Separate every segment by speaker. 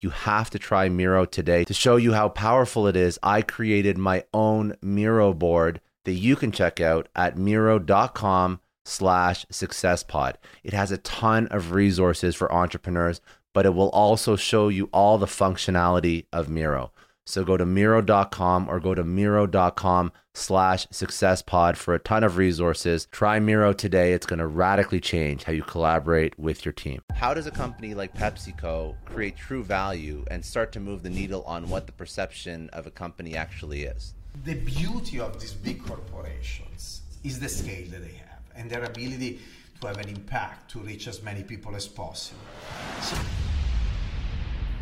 Speaker 1: you have to try Miro today. To show you how powerful it is, I created my own Miro board that you can check out at miro.com slash successpod. It has a ton of resources for entrepreneurs, but it will also show you all the functionality of Miro. So go to Miro.com or go to Miro.com slash successpod for a ton of resources. Try Miro today. It's going to radically change how you collaborate with your team. How does a company like PepsiCo create true value and start to move the needle on what the perception of a company actually is?
Speaker 2: The beauty of these big corporations is the scale that they have and their ability to have an impact to reach as many people as possible. So-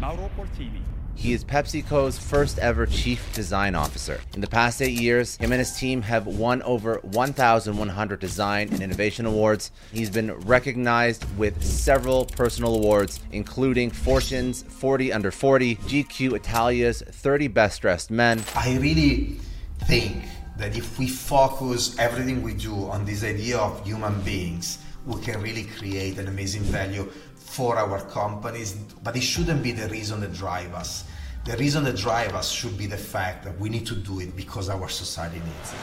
Speaker 3: Mauro Porcini.
Speaker 1: He is PepsiCo's first ever chief design officer. In the past eight years, him and his team have won over 1,100 design and innovation awards. He's been recognized with several personal awards, including Fortune's 40 Under 40, GQ Italia's 30 Best Dressed Men.
Speaker 2: I really think that if we focus everything we do on this idea of human beings, we can really create an amazing value for our companies, but it shouldn't be the reason that drive us. The reason that drive us should be the fact that we need to do it because our society needs it.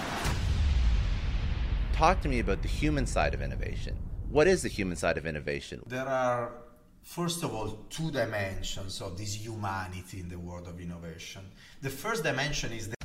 Speaker 1: Talk to me about the human side of innovation. What is the human side of innovation?
Speaker 2: There are, first of all, two dimensions of this humanity in the world of innovation. The first dimension is the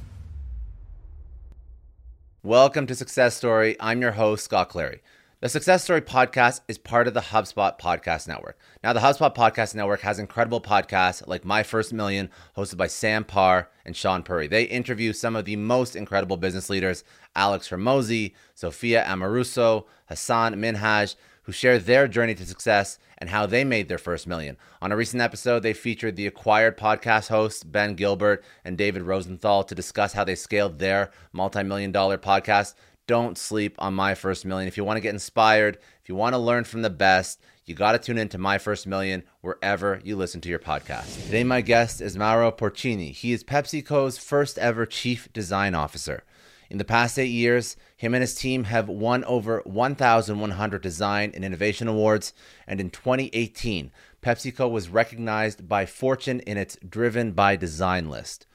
Speaker 1: Welcome to Success Story. I'm your host, Scott Clary. The Success Story podcast is part of the HubSpot Podcast Network. Now, the HubSpot Podcast Network has incredible podcasts like My First Million, hosted by Sam Parr and Shaan Puri. They interview some of the most incredible business leaders Alex Hormozi, Sophia Amoruso, Hassan Minhaj, who share their journey to success and how they made their first million. On a recent episode, they featured the acquired podcast hosts Ben Gilbert and David Rosenthal to discuss how they scaled their multi million dollar podcast don't sleep on My First Million. If you want to get inspired, if you want to learn from the best, you got to tune into My First Million wherever you listen to your podcast. Today, my guest is Mauro Porcini. He is PepsiCo's first ever chief design officer. In the past eight years, him and his team have won over 1,100 design and innovation awards. And in 2018, PepsiCo was recognized by Fortune in its Driven by Design list.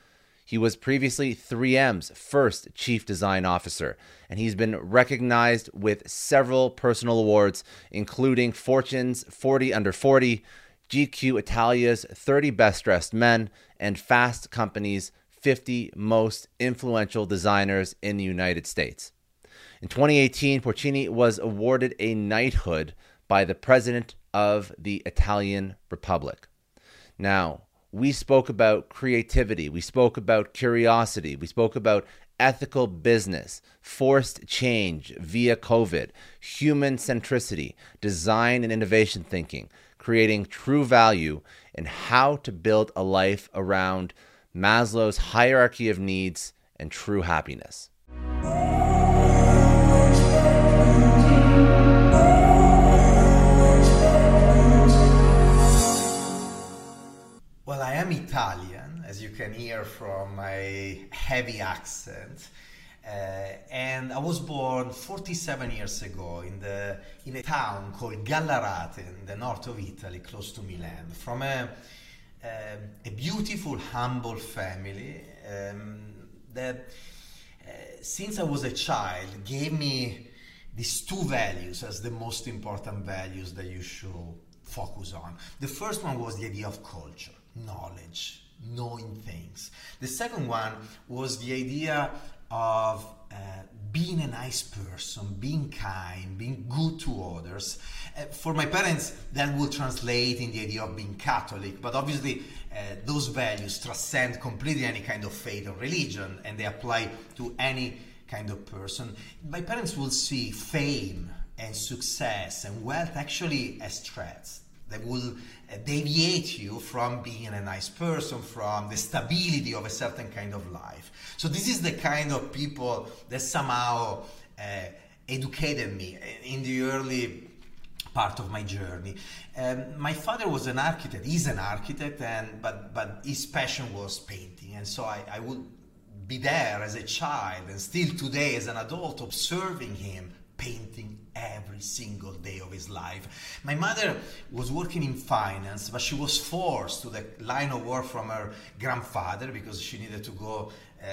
Speaker 1: He was previously 3M's first chief design officer, and he's been recognized with several personal awards, including Fortune's 40 Under 40, GQ Italia's 30 Best Dressed Men, and Fast Company's 50 Most Influential Designers in the United States. In 2018, Porcini was awarded a knighthood by the President of the Italian Republic. Now, we spoke about creativity, we spoke about curiosity, we spoke about ethical business, forced change via COVID, human centricity, design and innovation thinking, creating true value, and how to build a life around Maslow's hierarchy of needs and true happiness.
Speaker 2: Am Italian, as you can hear from my heavy accent. Uh, and I was born 47 years ago in, the, in a town called Gallarate in the north of Italy, close to Milan, from a, uh, a beautiful, humble family um, that, uh, since I was a child, gave me these two values as the most important values that you should focus on. The first one was the idea of culture knowledge, knowing things. The second one was the idea of uh, being a nice person, being kind, being good to others. Uh, for my parents, that will translate in the idea of being Catholic, but obviously, uh, those values transcend completely any kind of faith or religion and they apply to any kind of person. My parents will see fame and success and wealth actually as threats that will deviate you from being a nice person, from the stability of a certain kind of life. So, this is the kind of people that somehow uh, educated me in the early part of my journey. Um, my father was an architect, he's an architect, and but, but his passion was painting. And so I, I would be there as a child and still today as an adult observing him painting every single day of his life. My mother was working in finance, but she was forced to the line of work from her grandfather because she needed to go uh,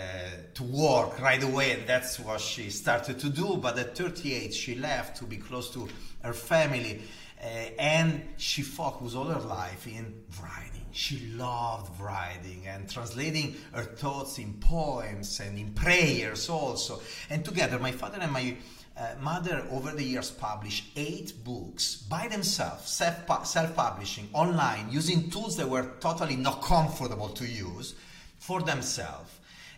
Speaker 2: to work right away, and that's what she started to do. But at 38, she left to be close to her family, uh, and she focused all her life in writing. She loved writing and translating her thoughts in poems and in prayers also. And together, my father and my uh, mother over the years published eight books by themselves self-publishing online using tools that were totally not comfortable to use for themselves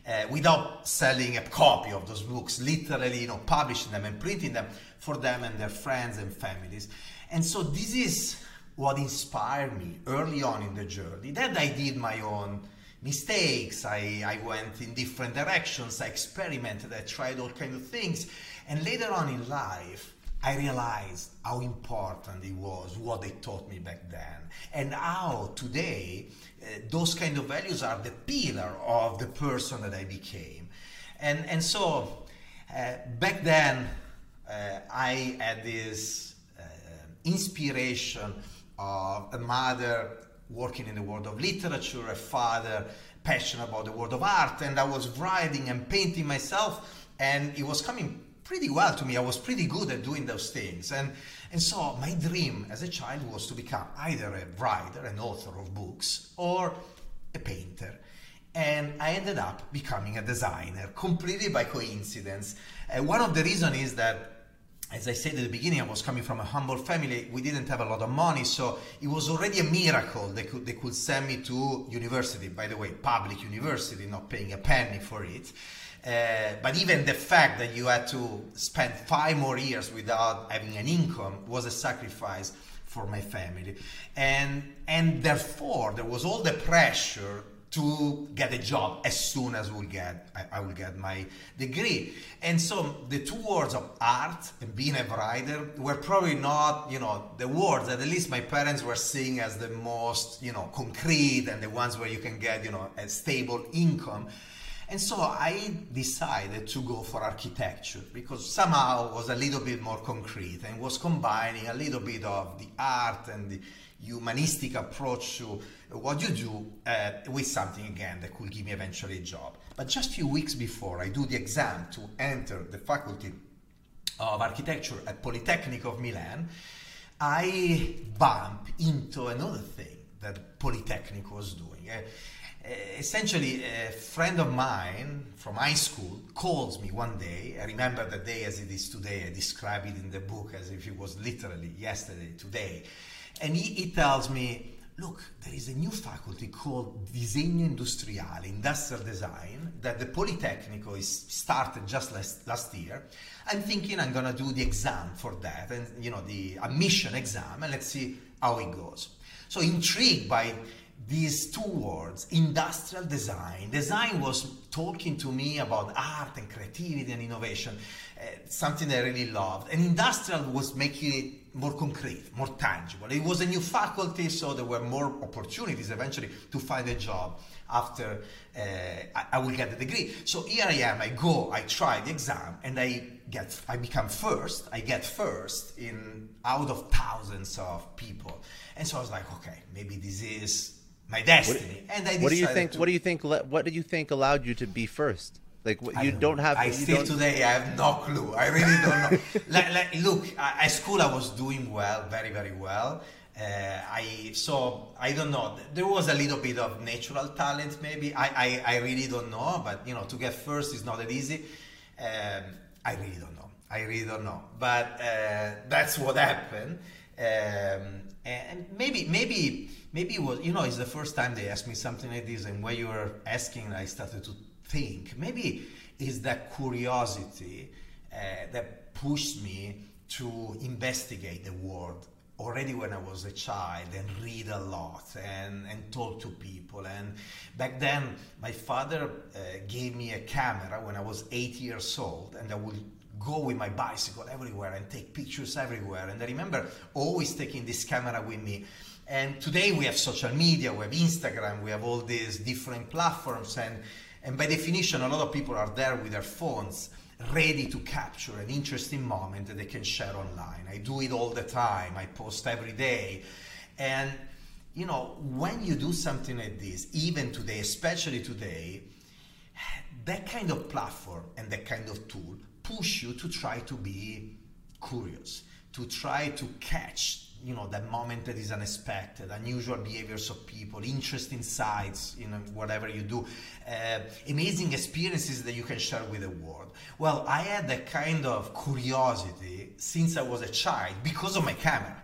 Speaker 2: uh, without selling a copy of those books literally you know publishing them and printing them for them and their friends and families. And so this is what inspired me early on in the journey. Then i did my own mistakes. I, I went in different directions. I experimented. I tried all kinds of things and later on in life, I realized how important it was what they taught me back then, and how today uh, those kind of values are the pillar of the person that I became. And and so uh, back then, uh, I had this uh, inspiration of a mother working in the world of literature, a father passionate about the world of art, and I was writing and painting myself, and it was coming pretty well to me. I was pretty good at doing those things. And, and so my dream as a child was to become either a writer, an author of books, or a painter. And I ended up becoming a designer completely by coincidence. Uh, one of the reasons is that as I said at the beginning, I was coming from a humble family. We didn't have a lot of money, so it was already a miracle they could, they could send me to university. By the way, public university, not paying a penny for it. Uh, but even the fact that you had to spend five more years without having an income was a sacrifice for my family. And and therefore there was all the pressure to get a job as soon as we'll get I, I, will get my degree. And so the two words of art and being a writer were probably not you know the words that at least my parents were seeing as the most you know concrete and the ones where you can get you know a stable income and so I decided to go for architecture because somehow it was a little bit more concrete and was combining a little bit of the art and the humanistic approach to what you do uh, with something again that could give me eventually a job. But just a few weeks before I do the exam to enter the faculty of architecture at Polytechnic of Milan, I bump into another thing that Polytechnic was doing. Uh, Eh, essentially a friend of mine from high school calls me one day. I remember the day as it is today. I describe it in the book as if it was literally yesterday today. And he, he tells me look there is a new faculty called disegno industriale industrial design that the politecnico is started just last, last year. I'm thinking i'm going to do the exam for that and you know the admission exam and let's see how it goes. So intrigued by these two words, industrial design. Design was talking to me about art and creativity and innovation, uh, something I really loved. And industrial was making it more concrete, more tangible. It was a new faculty, so there were more opportunities eventually to find a job after uh, I, I, will get the degree. So here I am, I go, I try the exam, and I get, I become first. I get first in out of thousands of people, and so I was like, okay, maybe this is my destiny.
Speaker 1: What, and I what do you think? To, what do you think? What do you think allowed you to be first? Like what, you don't, don't, have.
Speaker 2: I still don't... today I have no clue. I really don't know. like, like, look, at school I was doing well, very very well. Uh, I so I don't know. There was a little bit of natural talent, maybe. I, I, I really don't know, but you know, to get first is not that easy. Um, I really don't know. I really don't know. But uh, that's what happened. Um, and maybe maybe maybe it was you know it's the first time they asked me something like this, and when you were asking, I started to think. Maybe it's that curiosity uh, that pushed me to investigate the world already when I was a child and read a lot and, and talk to people. And back then, my father uh, gave me a camera when I was eight years old, and I would go with my bicycle everywhere and take pictures everywhere. And I remember always taking this camera with me. And today we have social media, we have Instagram, we have all these different platforms, and, and by definition, a lot of people are there with their phones ready to capture an interesting moment that they can share online. I do it all the time, I post every day. And you know, when you do something like this, even today, especially today, that kind of platform and that kind of tool push you to try to be curious, to try to catch you know that moment that is unexpected unusual behaviors of people interesting sights you know, whatever you do uh, amazing experiences that you can share with the world. Well i had that kind of curiosity since i was a child because of my camera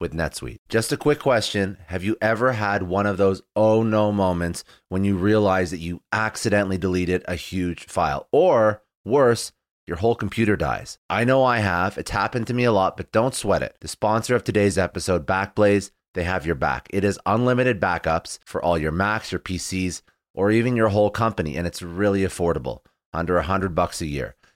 Speaker 1: with NetSuite. Just a quick question. Have you ever had one of those oh no moments when you realize that you accidentally deleted a huge file? Or worse, your whole computer dies. I know I have. It's happened to me a lot, but don't sweat it. The sponsor of today's episode, Backblaze, they have your back. It is unlimited backups for all your Macs, your PCs, or even your whole company, and it's really affordable under a hundred bucks a year.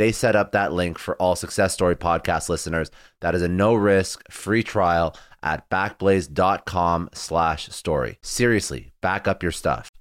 Speaker 1: They set up that link for all Success Story podcast listeners. That is a no risk free trial at backblaze.com slash story. Seriously, back up your stuff.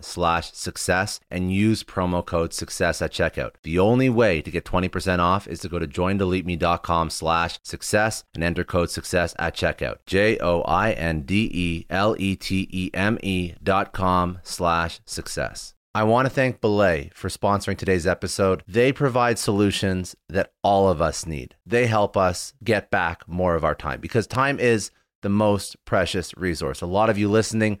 Speaker 1: slash success and use promo code success at checkout. The only way to get 20% off is to go to joindeleteme.com slash success and enter code success at checkout. J-O-I-N-D-E-L-E-T-E-M-E dot com slash success. I want to thank Belay for sponsoring today's episode. They provide solutions that all of us need. They help us get back more of our time because time is the most precious resource. A lot of you listening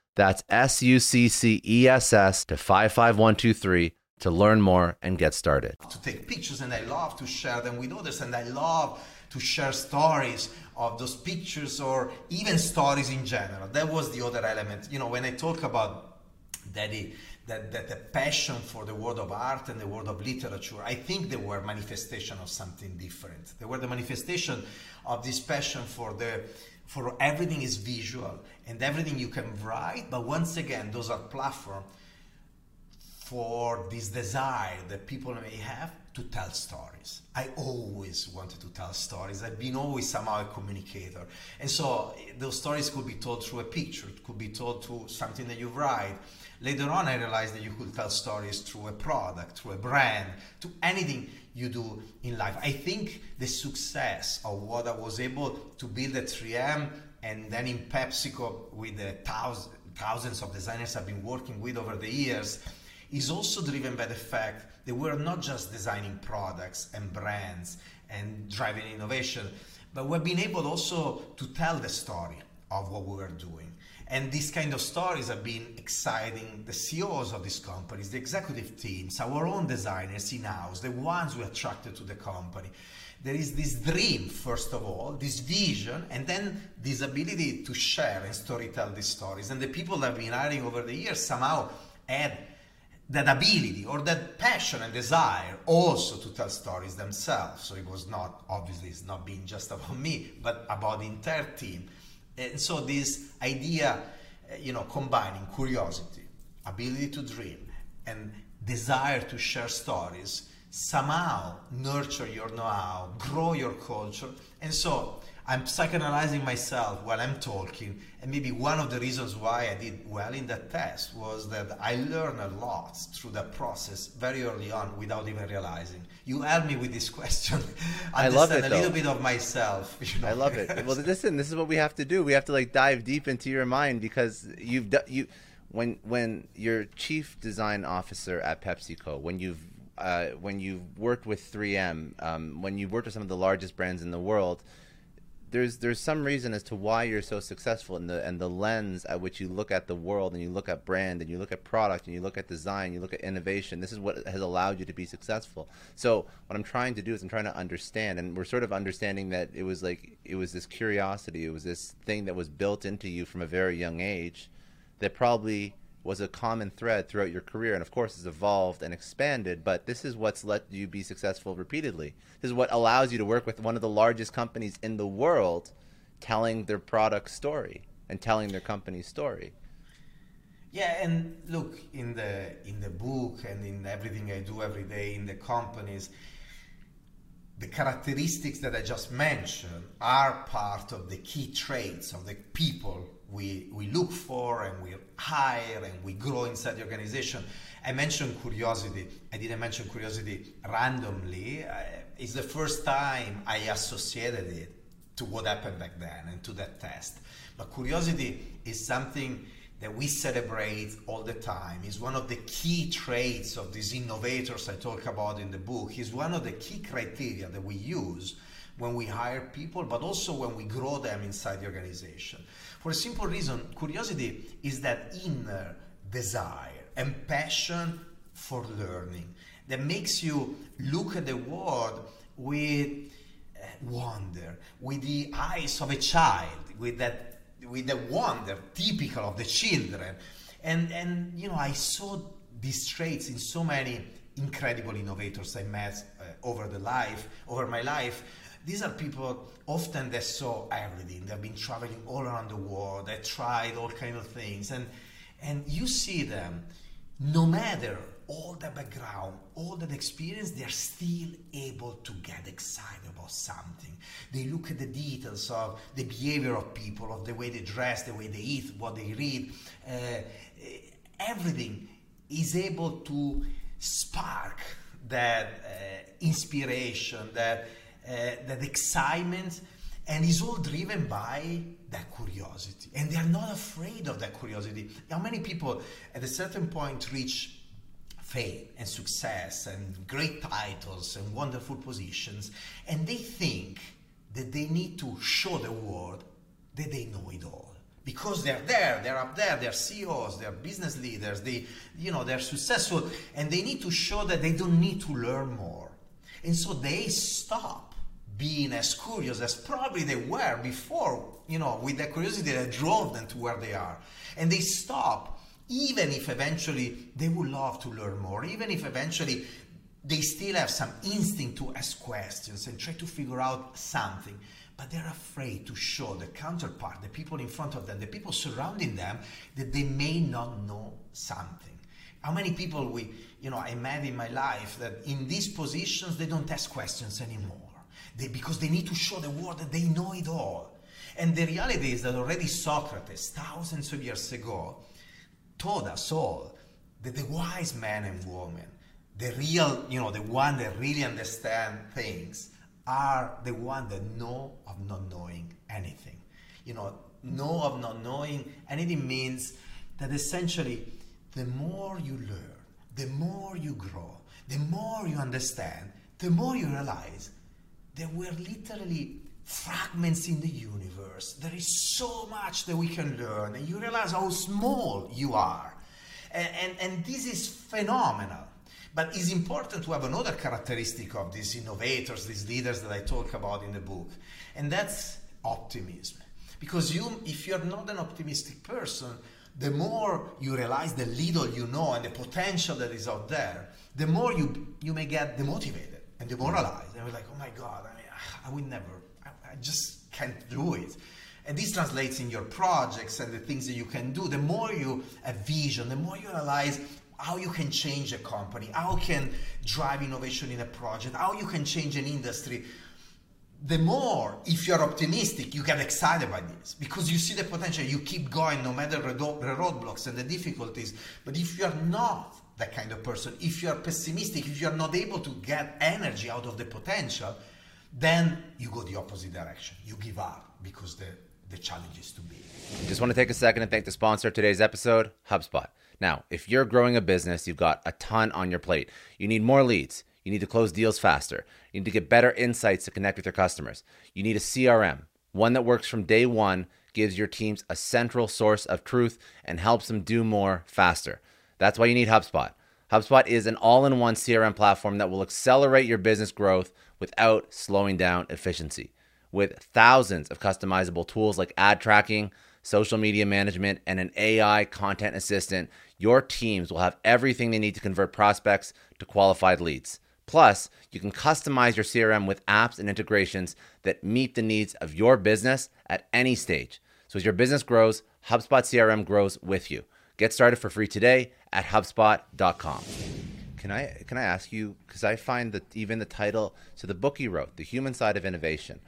Speaker 1: that's S U C C E S S to 55123 to learn more and get started.
Speaker 2: To take pictures and I love to share them with others and I love to share stories of those pictures or even stories in general. That was the other element. You know, when I talk about that, that, that the passion for the world of art and the world of literature, I think they were manifestation of something different. They were the manifestation of this passion for the for everything is visual and everything you can write but once again those are platforms for this desire that people may have to tell stories. I always wanted to tell stories. I've been always somehow a communicator. And so those stories could be told through a picture, it could be told through something that you write. Later on, I realized that you could tell stories through a product, through a brand, to anything you do in life. I think the success of what I was able to build at 3M and then in PepsiCo with the thousands, thousands of designers I've been working with over the years is also driven by the fact that we're not just designing products and brands and driving innovation, but we've been able also to tell the story of what we were doing. And these kind of stories have been exciting the CEOs of these companies, the executive teams, our own designers in house, the ones we attracted to the company. There is this dream, first of all, this vision, and then this ability to share and storytell these stories. And the people that have been hiring over the years somehow had that ability or that passion and desire also to tell stories themselves. So it was not, obviously, it's not being just about me, but about the entire team. And so this idea, uh, you know, combining curiosity, ability to dream, and desire to share stories somehow nurture your know-how, grow your culture. And so I'm psychoanalyzing myself while I'm talking. And maybe one of the reasons why I did well in that test was that I learned a lot through that process very early on without even realizing. You helped me with this question.
Speaker 1: I love it.
Speaker 2: A
Speaker 1: though.
Speaker 2: little bit of myself. You know?
Speaker 1: I love it. Well, listen, this is what we have to do. We have to like dive deep into your mind because you've done you when when you're chief design officer at PepsiCo, when you've uh, when you've worked with 3M, um, when you've worked with some of the largest brands in the world, there's there's some reason as to why you're so successful and the and the lens at which you look at the world and you look at brand and you look at product and you look at design, you look at innovation. This is what has allowed you to be successful. So what I'm trying to do is I'm trying to understand, and we're sort of understanding that it was like it was this curiosity, it was this thing that was built into you from a very young age, that probably was a common thread throughout your career and of course has evolved and expanded but this is what's let you be successful repeatedly. This is what allows you to work with one of the largest companies in the world telling their product story and telling their company's story.
Speaker 2: Yeah and look in the in the book and in everything i do every day in the companies the characteristics that i just mentioned are part of the key traits of the people we, we look for and we hire and we grow inside the organization. I mentioned curiosity. I didn't mention curiosity randomly. Uh, it's the first time I associated it to what happened back then and to that test. But curiosity is something that we celebrate all the time. It's one of the key traits of these innovators I talk about in the book. It's one of the key criteria that we use when we hire people, but also when we grow them inside the organization. For a simple reason, curiosity is that inner desire and passion for learning that makes you look at the world with uh, wonder, with the eyes of a child, with that with the wonder typical of the children. And and you know, I saw these traits in so many incredible innovators I met uh, over the life, over my life these are people often they saw everything. They've been traveling all around the world. They tried all kind of things, and and you see them, no matter all the background, all that experience, they're still able to get excited about something. They look at the details of the behavior of people, of the way they dress, the way they eat, what they read. Uh, everything is able to spark that uh, inspiration, that Eh, that excitement, and is all driven by that curiosity. And they are not afraid of that curiosity. How many people at a certain point reach fame and success and great titles and wonderful positions, and they think that they need to show the world that they know it all because they're there they're up there they're ceos they're business leaders they you know they're successful and they need to show that they don't need to learn more and so they stop being as curious as probably they were before, you know, with the curiosity that drove them to where they are. And they stop, even if eventually they would love to learn more, even if eventually they still have some instinct to ask questions and try to figure out something. But they're afraid to show the counterpart, the people in front of them, the people surrounding them, that they may not know something. How many people we, you know, I met in my life that in these positions they don't ask questions anymore they, because they need to show the world that they know it all. And the reality is that already Socrates, thousands of years ago, told us all that the wise man and woman, the real, you know, the one that really understand things, are the one that know of not knowing anything. You know, know of not knowing anything means that essentially the more you learn, the more you grow, the more you understand, the more you realize there were literally fragments in the universe. There is so much that we can learn, and you realize how small you are. And, and, and this is phenomenal. But it's important to have another characteristic of these innovators, these leaders that I talk about in the book, and that's optimism. Because you, if you're not an optimistic person, the more you realize the little you know and the potential that is out there, the more you, you may get demotivated and demoralized. And we're like, oh my God, I mean, I would never, I, I just can't do it. And this translates in your projects and the things that you can do. The more you have vision, the more you realize how you can change a company, how can drive innovation in a project, how you can change an industry, the more, if you're optimistic, you get excited by this because you see the potential, you keep going no matter the roadblocks and the difficulties. But if you're not that kind of person, if you're pessimistic, if you're not able to get energy out of the potential, then you go the opposite direction. You give up because the, the challenge is too big.
Speaker 1: Just want to take a second and thank the sponsor of today's episode, HubSpot. Now, if you're growing a business, you've got a ton on your plate. You need more leads. You need to close deals faster. You need to get better insights to connect with your customers. You need a CRM, one that works from day one, gives your teams a central source of truth, and helps them do more faster. That's why you need HubSpot. HubSpot is an all in one CRM platform that will accelerate your business growth without slowing down efficiency. With thousands of customizable tools like ad tracking, social media management, and an AI content assistant, your teams will have everything they need to convert prospects to qualified leads. Plus, you can customize your CRM with apps and integrations that meet the needs of your business at any stage. So as your business grows, HubSpot CRM grows with you. Get started for free today at hubspot.com. Can I can I ask you because I find that even the title so the book you wrote, The Human Side of Innovation,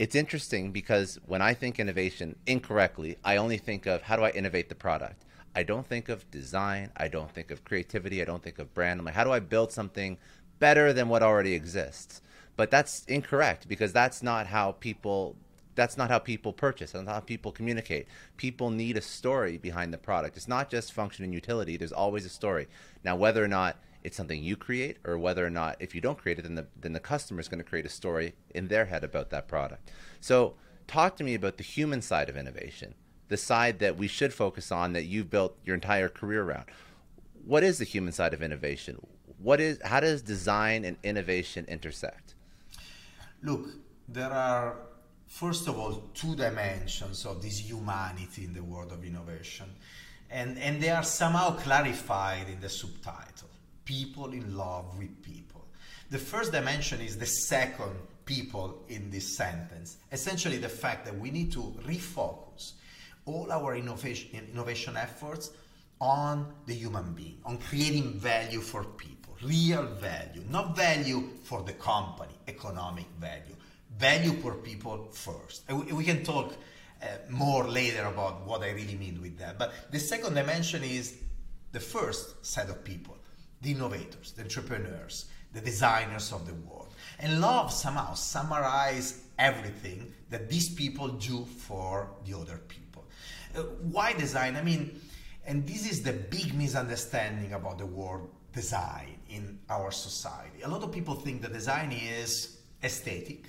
Speaker 1: it's interesting because when I think innovation incorrectly, I only think of how do I innovate the product. I don't think of design, I don't think of creativity, I don't think of brand. I'm like, how do I build something better than what already exists. But that's incorrect because that's not how people that's not how people purchase. That's not how people communicate. People need a story behind the product. It's not just function and utility. There's always a story. Now, whether or not it's something you create, or whether or not if you don't create it, then the then the customer is going to create a story in their head about that product. So, talk to me about the human side of innovation, the side that we should focus on that you've built your entire career around. What is the human side of innovation? what is how does design and innovation intersect?
Speaker 2: Look, there are first of all two dimensions of this humanity in the world of innovation, and and they are somehow clarified in the subtitle: people in love with people. The first dimension is the second people in this sentence. Essentially, the fact that we need to refocus all our innovation innovation efforts on the human being, on creating value for people real value, not value for the company, economic value, value for people first. We can talk uh, more later about what I really mean with that. But the second dimension is the first set of people, the innovators, the entrepreneurs, the designers of the world. And love somehow summarize everything that these people do for the other people. Uh, why design? I mean, and this is the big misunderstanding about the word design in our society. A lot of people think that design is aesthetic.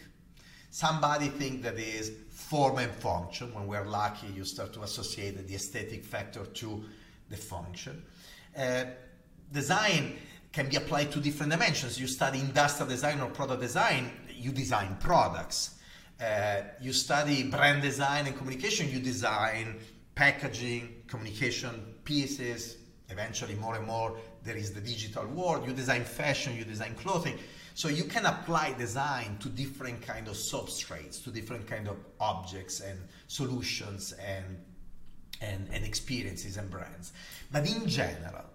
Speaker 2: Somebody think that is form and function. When we're lucky, you start to associate the aesthetic factor to the function. Uh, design can be applied to different dimensions. You study industrial design or product design, you design products. Uh, you study brand design and communication, you design packaging, communication pieces, eventually more and more there is the digital world you design fashion you design clothing so you can apply design to different kind of substrates to different kind of objects and solutions and and, and experiences and brands. But in general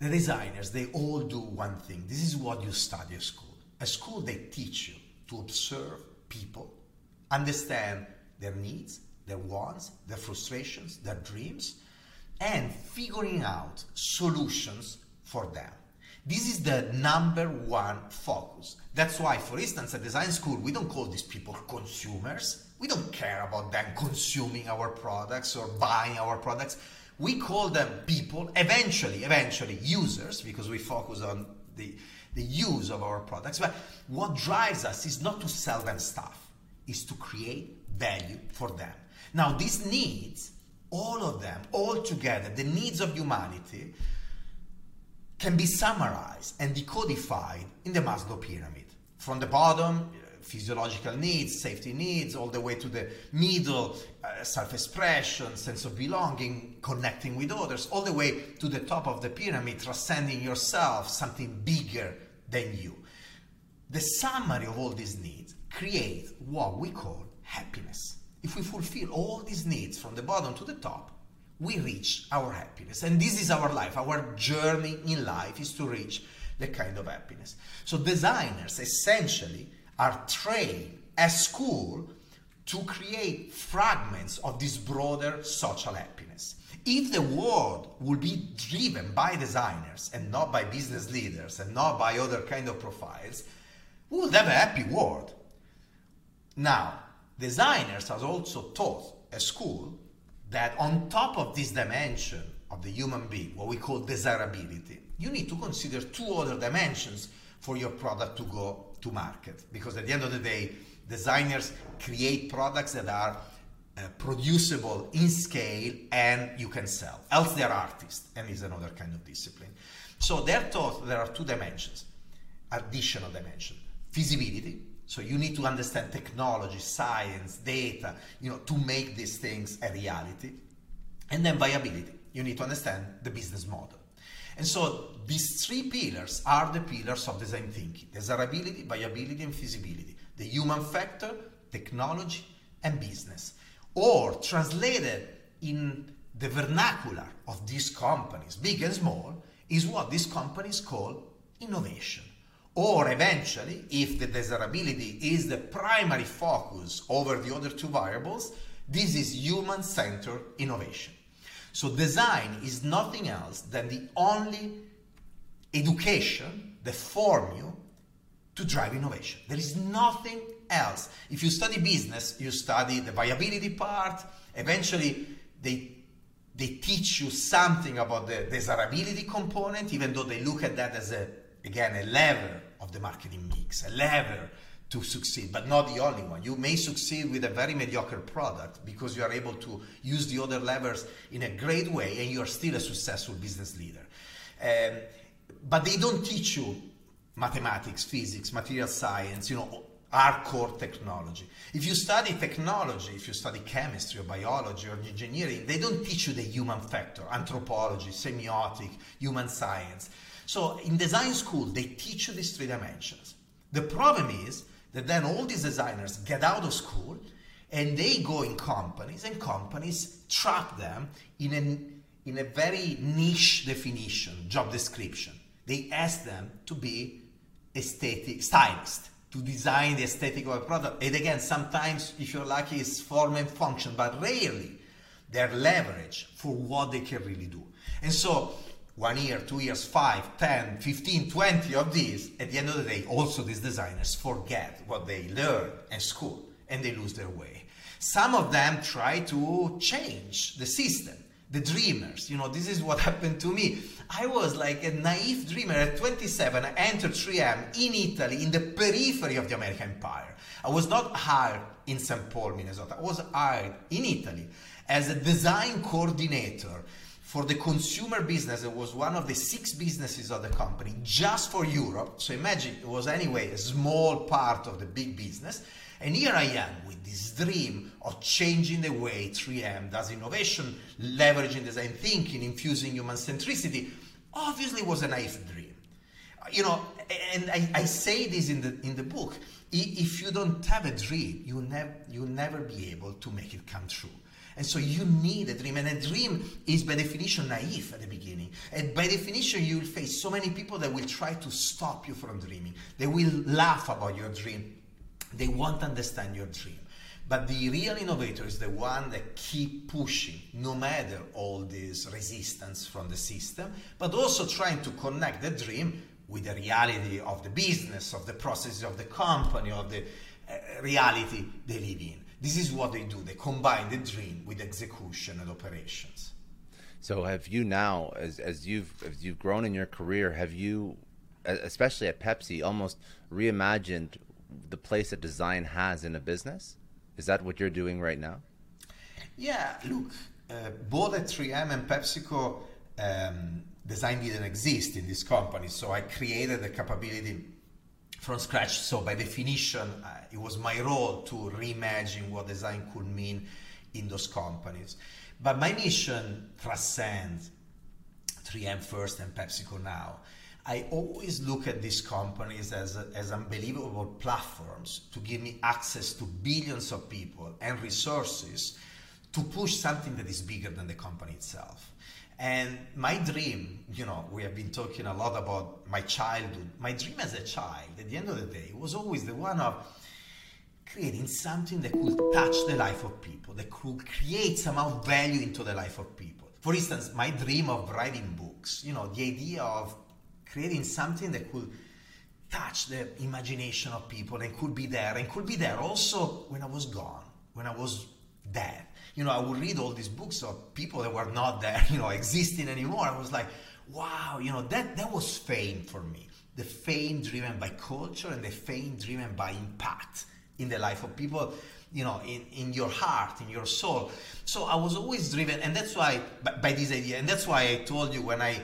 Speaker 2: the designers they all do one thing. This is what you study at school. At school they teach you to observe people understand their needs their wants their frustrations their dreams and figuring out solutions for them. This is the number one focus. That's why, for instance, at design school, we don't call these people consumers. We don't care about them consuming our products or buying our products. We call them people, eventually, eventually users, because we focus on the, the use of our products. But what drives us is not to sell them stuff, is to create value for them. Now, these needs all of them, all together, the needs of humanity, can be summarized and decodified in the Maslow pyramid. From the bottom, physiological needs, safety needs, all the way to the middle, uh, self expression, sense of belonging, connecting with others, all the way to the top of the pyramid, transcending yourself, something bigger than you. The summary of all these needs create what we call happiness. If we fulfill all these needs from the bottom to the top, we reach our happiness. And this is our life. Our journey in life is to reach the kind of happiness. So designers essentially are trained at school to create fragments of this broader social happiness. If the world would be driven by designers and not by business leaders and not by other kind of profiles, we would have a happy world. Now, designers are also taught at school that on top of this dimension of the human being, what we call desirability, you need to consider two other dimensions for your product to go to market. Because at the end of the day, designers create products that are uh, producible in scale and you can sell. Else they're artists and is another kind of discipline. So they're taught there are two dimensions, additional dimension. Feasibility, so you need to understand technology, science, data, you know, to make these things a reality. And then viability. You need to understand the business model. And so these three pillars are the pillars of design thinking desirability, viability, and feasibility. The human factor, technology, and business. Or translated in the vernacular of these companies, big and small, is what these companies call innovation. Or eventually, if the desirability is the primary focus over the other two variables, this is human centered innovation. So, design is nothing else than the only education the formula to drive innovation. There is nothing else. If you study business, you study the viability part, eventually, they they teach you something about the desirability component, even though they look at that as a again a lever of the marketing mix, a lever to succeed, but not the only one. You may succeed with a very mediocre product because you are able to use the other levers in a great way and you are still a successful business leader. Um, but they don't teach you mathematics, physics, material science, you know, hardcore technology. If you study technology, if you study chemistry or biology or engineering, they don't teach you the human factor, anthropology, semiotic, human science. So in design school, they teach you these three dimensions. The problem is that then all these designers get out of school and they go in companies and companies trap them in, an, in a very niche definition, job description. They ask them to be aesthetic stylist, to design the aesthetic of a product. And again, sometimes, if you're lucky, it's form and function, but rarely they're leverage for what they can really do. And so one year, two years, five, 10, 15, 20 of these, at the end of the day, also these designers forget what they learned at school and they lose their way. Some of them try to change the system. The dreamers, you know, this is what happened to me. I was like a naive dreamer at 27. I entered 3M in Italy, in the periphery of the American Empire. I was not hired in St. Paul, Minnesota. I was hired in Italy as a design coordinator for the consumer business, it was one of the six businesses of the company just for Europe. So imagine it was anyway a small part of the big business. And here I am with this dream of changing the way 3M does innovation, leveraging design thinking, infusing human centricity. Obviously, was a naive dream. You know, and I, I say this in the in the book. If you don't have a dream, you never you'll never be able to make it come true. And so you need a dream. And a dream is by definition naive at the beginning. And by definition, you will face so many people that will try to stop you from dreaming. They will laugh about your dream. They won't understand your dream. But the real innovator is the one that keep pushing, no matter all this resistance from the system, but also trying to connect the dream with the reality of the business, of the processes of the company, of the uh, reality they live in. This is what they do. They combine the dream with execution and operations.
Speaker 1: So have you now, as, as you've as you've grown in your career, have you, especially at Pepsi, almost reimagined the place that design has in a business? Is that what you're doing right now?
Speaker 2: Yeah, look, uh, both at 3M and PepsiCo, um, design didn't exist in this company, so I created the capability from scratch. So by definition, uh, it was my role to reimagine what design could mean in those companies. But my mission transcends 3M first and PepsiCo now. I always look at these companies as, as unbelievable platforms to give me access to billions of people and resources to push something that is bigger than the company itself. And my dream, you know, we have been talking a lot about my childhood. My dream as a child, at the end of the day, was always the one of creating something that could touch the life of people, that could create somehow value into the life of people. For instance, my dream of writing books, you know, the idea of creating something that could touch the imagination of people and could be there and could be there also when I was gone, when I was dead. You know, I would read all these books of people that were not there, you know, existing anymore. I was like, wow, you know, that, that was fame for me. The fame driven by culture and the fame driven by impact in the life of people, you know, in, in your heart, in your soul. So I was always driven, and that's why, by, by this idea, and that's why I told you when I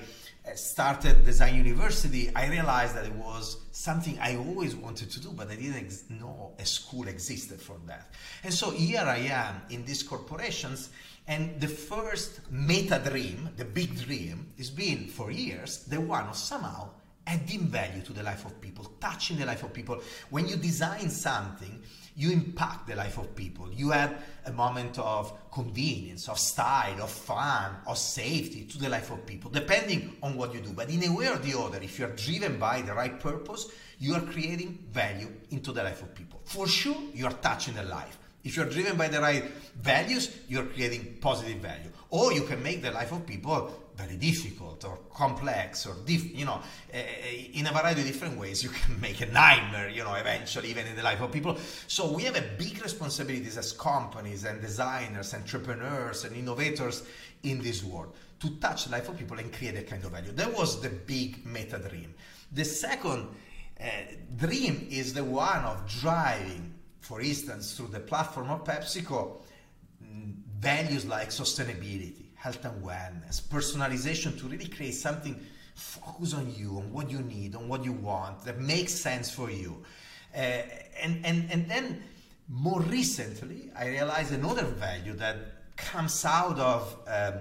Speaker 2: uh, started Design University, I realized that it was something I always wanted to do, but I didn't ex- know a school existed for that. And so here I am in these corporations, and the first meta dream, the big dream, has been for years the one of somehow adding value to the life of people, touching the life of people. When you design something, you impact the life of people. You add a moment of convenience, of style, of fun, of safety to the life of people, depending on what you do. But in a way or the other, if you're driven by the right purpose, you are creating value into the life of people. For sure, you are touching the life. If you're driven by the right values, you're creating positive value. Or you can make the life of people very difficult or complex or diff, you know uh, in a variety of different ways you can make a nightmare you know eventually even in the life of people. So we have a big responsibilities as companies and designers entrepreneurs and innovators in this world to touch the life of people and create a kind of value. That was the big meta dream. The second uh, dream is the one of driving for instance through the platform of pepsico mm, values like sustainability health and wellness, personalization to really create something focus on you, on what you need, on what you want, that makes sense for you. Uh, and, and, and then more recently, I realized another value that comes out of um,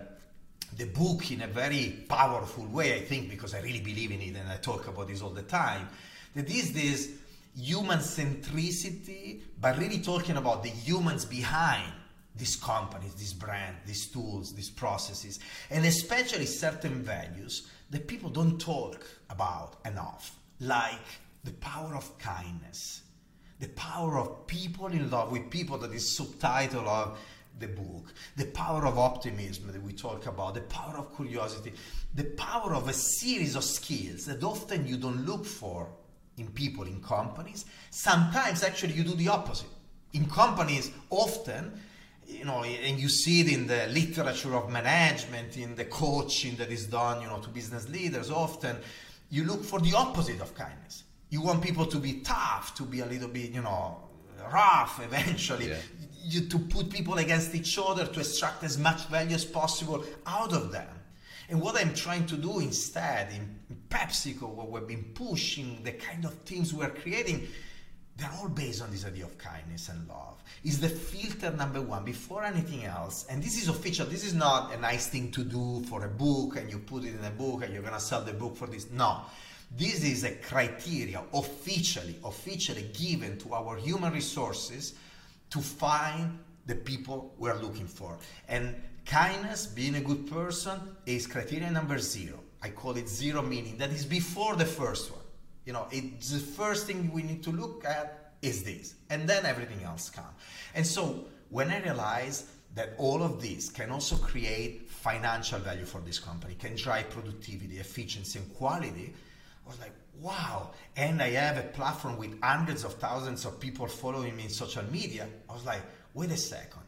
Speaker 2: the book in a very powerful way, I think, because I really believe in it and I talk about this all the time. That is this human centricity, but really talking about the humans behind these companies, these brands, these tools, these processes, and especially certain values that people don't talk about enough, like the power of kindness, the power of people in love with people, that is subtitle of the book, the power of optimism that we talk about, the power of curiosity, the power of a series of skills that often you don't look for in people, in companies. Sometimes actually you do the opposite. In companies, often you know, and you see it in the literature of management, in the coaching that is done, you know, to business leaders. Often, you look for the opposite of kindness. You want people to be tough, to be a little bit, you know, rough. Eventually, yeah. you to put people against each other to extract as much value as possible out of them. And what I'm trying to do instead in PepsiCo, what we've been pushing, the kind of teams we're creating, they're all based on this idea of kindness and love. Is the filter number one before anything else? And this is official. This is not a nice thing to do for a book and you put it in a book and you're gonna sell the book for this. No. This is a criteria officially, officially given to our human resources to find the people we're looking for. And kindness, being a good person, is criteria number zero. I call it zero meaning that is before the first one you know it's the first thing we need to look at is this and then everything else comes and so when i realized that all of this can also create financial value for this company can drive productivity efficiency and quality i was like wow. And i have a platform with hundreds of thousands of people following me in social media. I was like wait a second.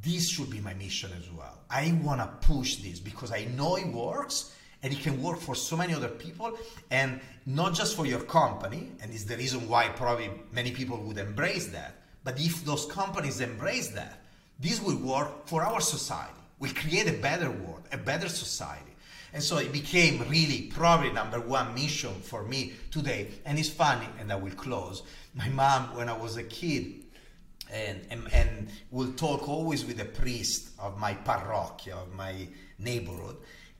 Speaker 2: This should be my mission as well. I want to push this because i know it works and it can work for so many other people and not just for your company and it's the reason why probably many people would embrace that but if those companies embrace that this will work for our society we create a better world a better society. And so it became really probably number one mission for me today and it's funny and i will close. My mom when i was a kid and, and, and will talk always with the priest of my parroquia of my neighborhood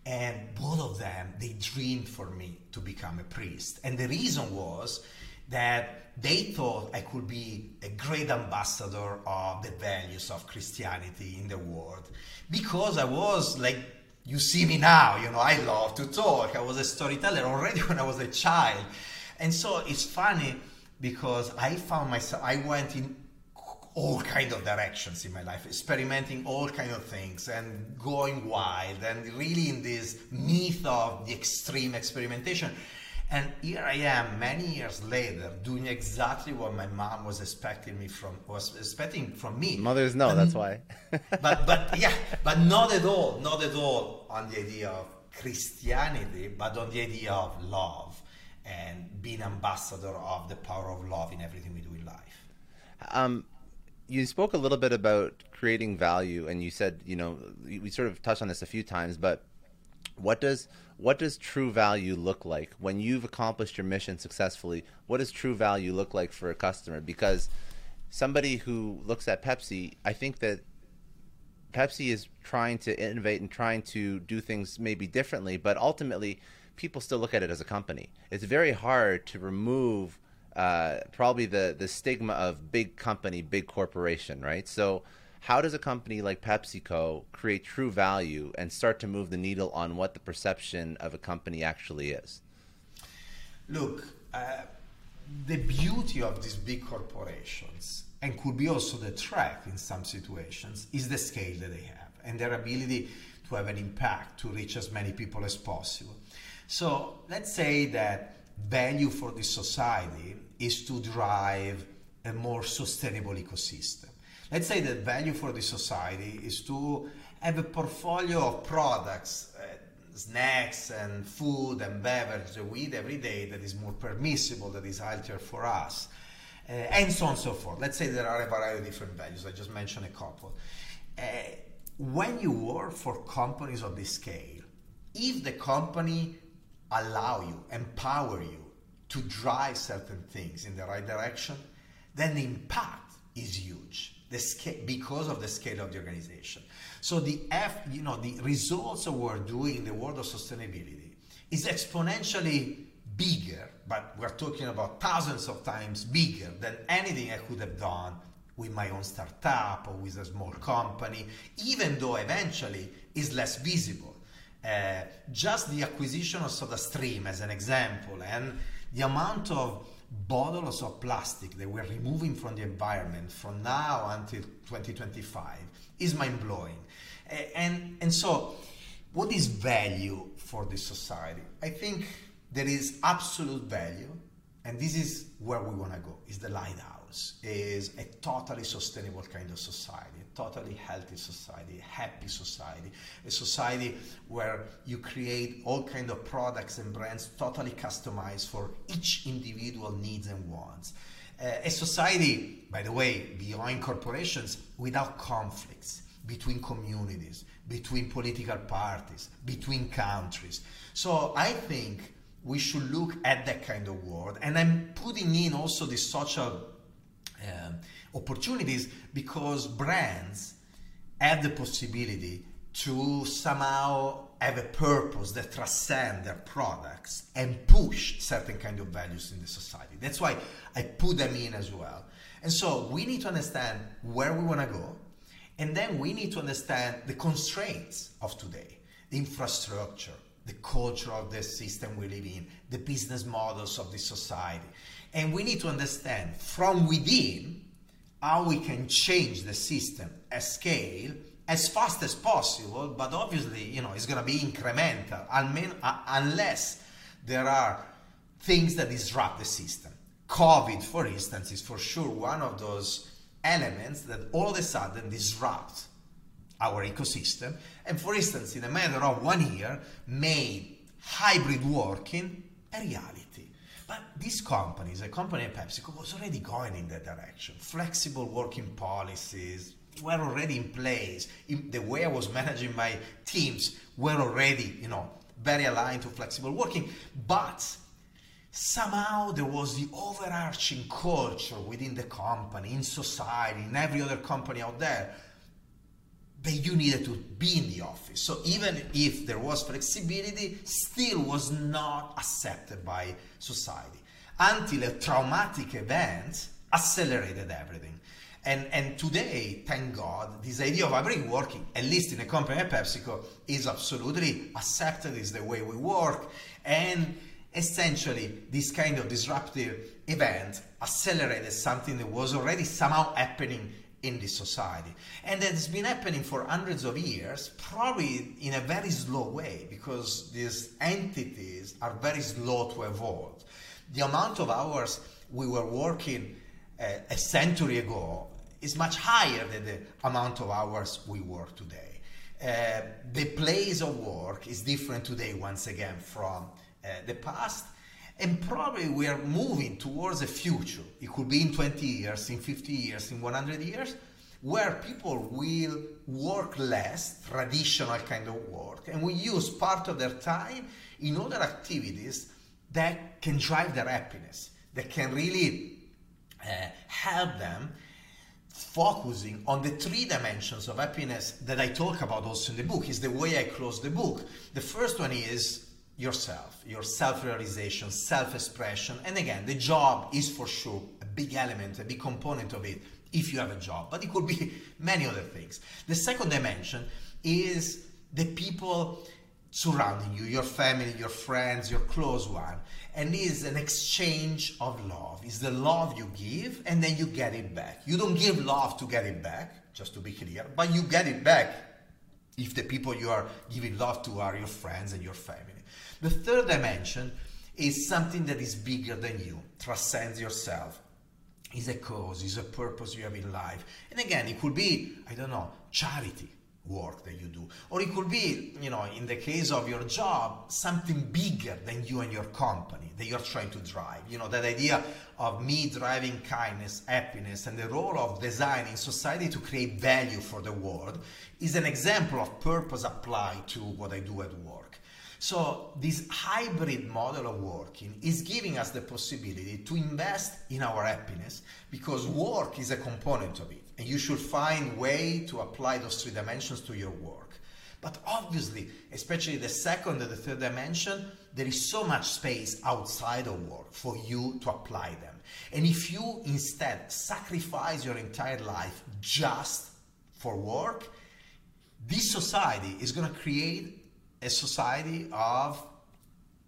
Speaker 2: and both of them they dreamed for me to become a priest and the reason was that they thought I could be a great ambassador of the values of Christianity in the world because I was like you see me now, you know, I love to talk. I was a storyteller already when I was a child. And so it's funny because I found myself I went in all kind of directions in my life experimenting all kind of things and going wild and really in this myth of the extreme experimentation and here I am, many years later, doing exactly what my mom was expecting me from was expecting from me.
Speaker 1: Mothers know, that's why.
Speaker 2: but but yeah, but not at all, not at all on the idea of Christianity, but on the idea of love and being ambassador of the power of love in everything we do in life.
Speaker 1: Um, you spoke a little bit about creating value, and you said, you know, we sort of touched on this a few times, but what does what does true value look like when you've accomplished your mission successfully? What does true value look like for a customer? Because somebody who looks at Pepsi, I think that Pepsi is trying to innovate and trying to do things maybe differently, but ultimately, people still look at it as a company. It's very hard to remove uh, probably the the stigma of big company, big corporation, right? So how does a company like PepsiCo create true value and start to move the needle on what the perception of a company actually is?
Speaker 2: Look, uh, the beauty of these big corporations, and could be also the threat in some situations, is the scale that they have and their ability to have an impact to reach as many people as possible. So let's say that value for this society is to drive a more sustainable ecosystem Let's say the value for the society is to have a portfolio of products, uh, snacks and food and beverage that we eat every day that is more permissible, that is healthier for us, uh, and so on and so forth. Let's say there are a variety of different values. I just mentioned a couple. Uh, when you work for companies of this scale, if the company allow you, empower you to drive certain things in the right direction, then the impact is huge the scale because of the scale of the organization. So the F, you know, the results we're doing in the world of sustainability is exponentially bigger, but we're talking about thousands of times bigger than anything I could have done with my own startup or with a small company, even though eventually is less visible. Uh, just the acquisition of SodaStream as an example, and the amount of bottles of plastic that we're removing from the environment from now until 2025 is mind blowing. And, and so, what is value for this society? I think there is absolute value, and this is where we want to go, is the lighthouse is a totally sustainable kind of society, a totally healthy society, a happy society, a society where you create all kind of products and brands totally customized for each individual needs and wants. Uh, a society, by the way, beyond corporations, without conflicts between communities, between political parties, between countries. So I think we should look at that kind of world. And I'm putting in also the social um, opportunities because brands have the possibility to somehow have a purpose that transcend their products and push certain kind of values in the society. That's why I put them in as well. And so we need to understand where we want to go, and then we need to understand the constraints of today, the infrastructure, the culture of the system we live in, the business models of the society. And we need to understand from within how we can change the system at scale as fast as possible, but obviously, you know, it's going to be incremental uh, unless there are things that disrupt the system. COVID, for instance, is for sure one of those elements that all of a sudden disrupt our ecosystem. And for instance, in a matter of one year, made hybrid working a reality. But these companies, a company like PepsiCo, was already going in that direction. Flexible working policies were already in place. In the way I was managing my teams were already, you know, very aligned to flexible working. But somehow there was the overarching culture within the company, in society, in every other company out there that you needed to be in the office. So even if there was flexibility, still was not accepted by society. until a traumatic event accelerated everything. And, and today, thank God, this idea of hybrid working, at least in a company like PepsiCo, is absolutely accepted, is the way we work. And essentially, this kind of disruptive event accelerated something that was already somehow happening in this society. And it's been happening for hundreds of years, probably in a very slow way, because these entities are very slow to evolve. The amount of hours we were working uh, a century ago is much higher than the amount of hours we work today. Uh, the place of work is different today, once again, from uh, the past. And probably we are moving towards a future. It could be in 20 years, in 50 years, in 100 years, where people will work less, traditional kind of work, and will use part of their time in other activities that can drive their happiness, that can really uh, help them focusing on the three dimensions of happiness that I talk about also in the book is the way I close the book. The first one is yourself, your self-realization, self-expression. And again, the job is for sure a big element, a big component of it if you have a job, but it could be many other things. The second dimension is the people surrounding you, your family, your friends, your close one, and is an exchange of love. Is the love you give and then you get it back. You don't give love to get it back, just to be clear, but you get it back if the people you are giving love to are your friends and your family. The third dimension is something that is bigger than you, transcends yourself, is a cause, is a purpose you have in life. And again, it could be, I don't know, charity work that you do. Or it could be, you know, in the case of your job, something bigger than you and your company that you're trying to drive. You know, that idea of me driving kindness, happiness, and the role of design in society to create value for the world is an example of purpose applied to what I do at work. So this hybrid model of working is giving us the possibility to invest in our happiness because work is a component of it and you should find way to apply those three dimensions to your work. But obviously, especially the second and the third dimension, there is so much space outside of work for you to apply them. And if you instead sacrifice your entire life just for work, this society is going to create a society of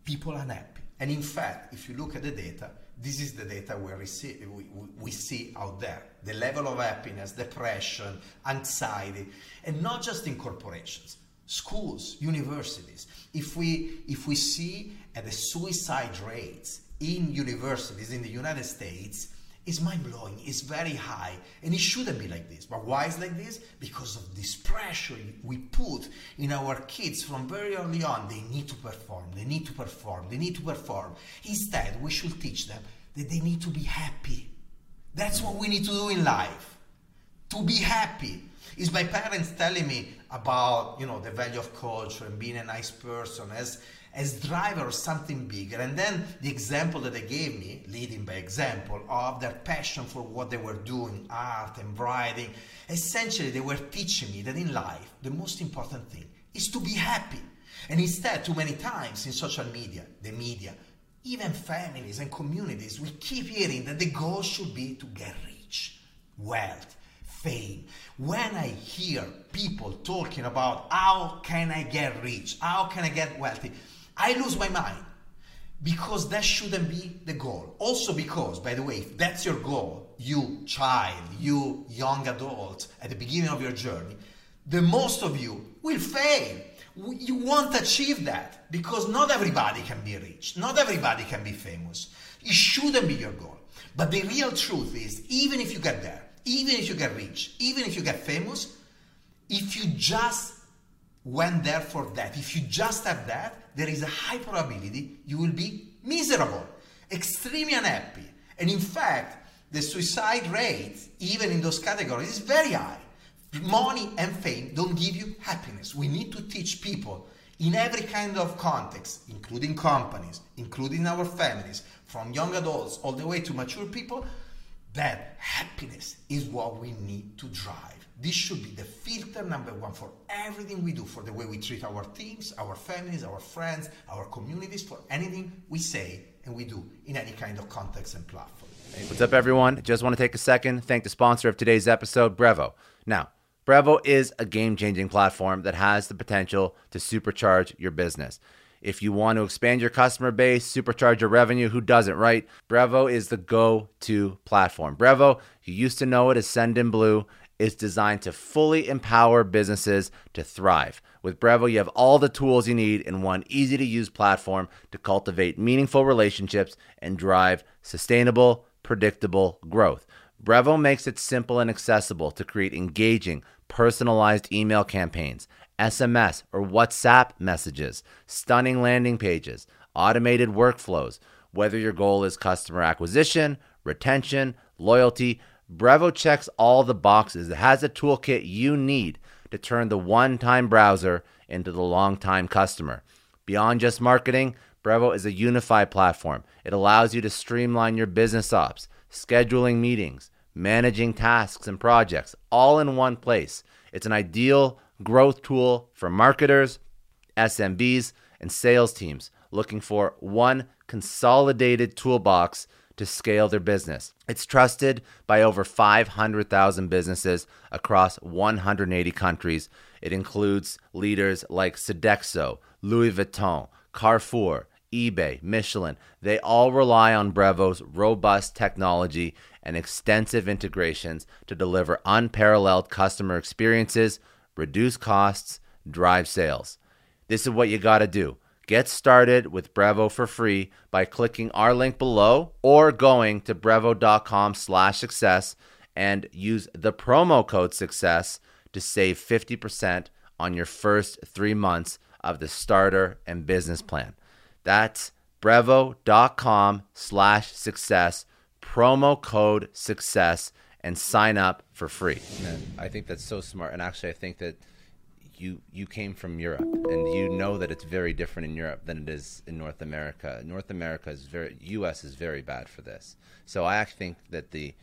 Speaker 2: people unhappy. And in fact, if you look at the data, this is the data we see, we, we see out there. The level of happiness, depression, anxiety, and not just in corporations, schools, universities. If we, if we see at the suicide rates in universities in the United States, is mind blowing, it's very high, and it shouldn't be like this. But why is like this? Because of this pressure we put in our kids from very early on. They need to perform, they need to perform, they need to perform. Instead, we should teach them that they need to be happy. That's what we need to do in life. To be happy. Is my parents telling me about, you know, the value of culture and being a nice person as as driver of something bigger. And then the example that they gave me, leading by example, of their passion for what they were doing, art and writing. Essentially, they were teaching me that in life, the most important thing is to be happy. And instead, too many times in social media, the media, even families and communities, we keep hearing that the goal should be to get rich, wealth, fame. When I hear people talking about how can I get rich, how can I get wealthy, I lose my mind because that shouldn't be the goal. Also, because, by the way, if that's your goal, you child, you young adult at the beginning of your journey, the most of you will fail. You won't achieve that because not everybody can be rich, not everybody can be famous. It shouldn't be your goal. But the real truth is, even if you get there, even if you get rich, even if you get famous, if you just went there for that, if you just have that, there is a high probability you will be miserable, extremely unhappy. And in fact, the suicide rate, even in those categories, is very high. Money and fame don't give you happiness. We need to teach people in every kind of context, including companies, including our families, from young adults all the way to mature people, that happiness is what we need to drive. This should be the filter number one for everything we do, for the way we treat our teams, our families, our friends, our communities, for anything we say and we do in any kind of context and platform.
Speaker 1: What's up, everyone? Just want to take a second, thank the sponsor of today's episode, Brevo. Now, Brevo is a game changing platform that has the potential to supercharge your business. If you want to expand your customer base, supercharge your revenue, who doesn't, right? Brevo is the go to platform. Brevo, you used to know it as Sendinblue, is designed to fully empower businesses to thrive. With Brevo, you have all the tools you need in one easy to use platform to cultivate meaningful relationships and drive sustainable, predictable growth. Brevo makes it simple and accessible to create engaging, personalized email campaigns, SMS or WhatsApp messages, stunning landing pages, automated workflows. Whether your goal is customer acquisition, retention, loyalty, Brevo checks all the boxes. It has a toolkit you need to turn the one time browser into the long time customer. Beyond just marketing, Brevo is a unified platform. It allows you to streamline your business ops, scheduling meetings, managing tasks and projects all in one place. It's an ideal growth tool for marketers, SMBs, and sales teams looking for one consolidated toolbox to scale their business. It's trusted by over 500,000 businesses across 180 countries. It includes leaders like Sodexo, Louis Vuitton, Carrefour, eBay, Michelin. They all rely on Brevo's robust technology and extensive integrations to deliver unparalleled customer experiences, reduce costs, drive sales. This is what you got to do. Get started with Brevo for free by clicking our link below or going to brevo.com slash success and use the promo code success to save 50% on your first three months of the starter and business plan. That's brevo.com slash success, promo code success, and sign up for free. I think that's so smart. And actually, I think that you you came from Europe, and you know that it's very different in Europe than it is in North America. North America is very U.S. is very bad for this. So I actually think that the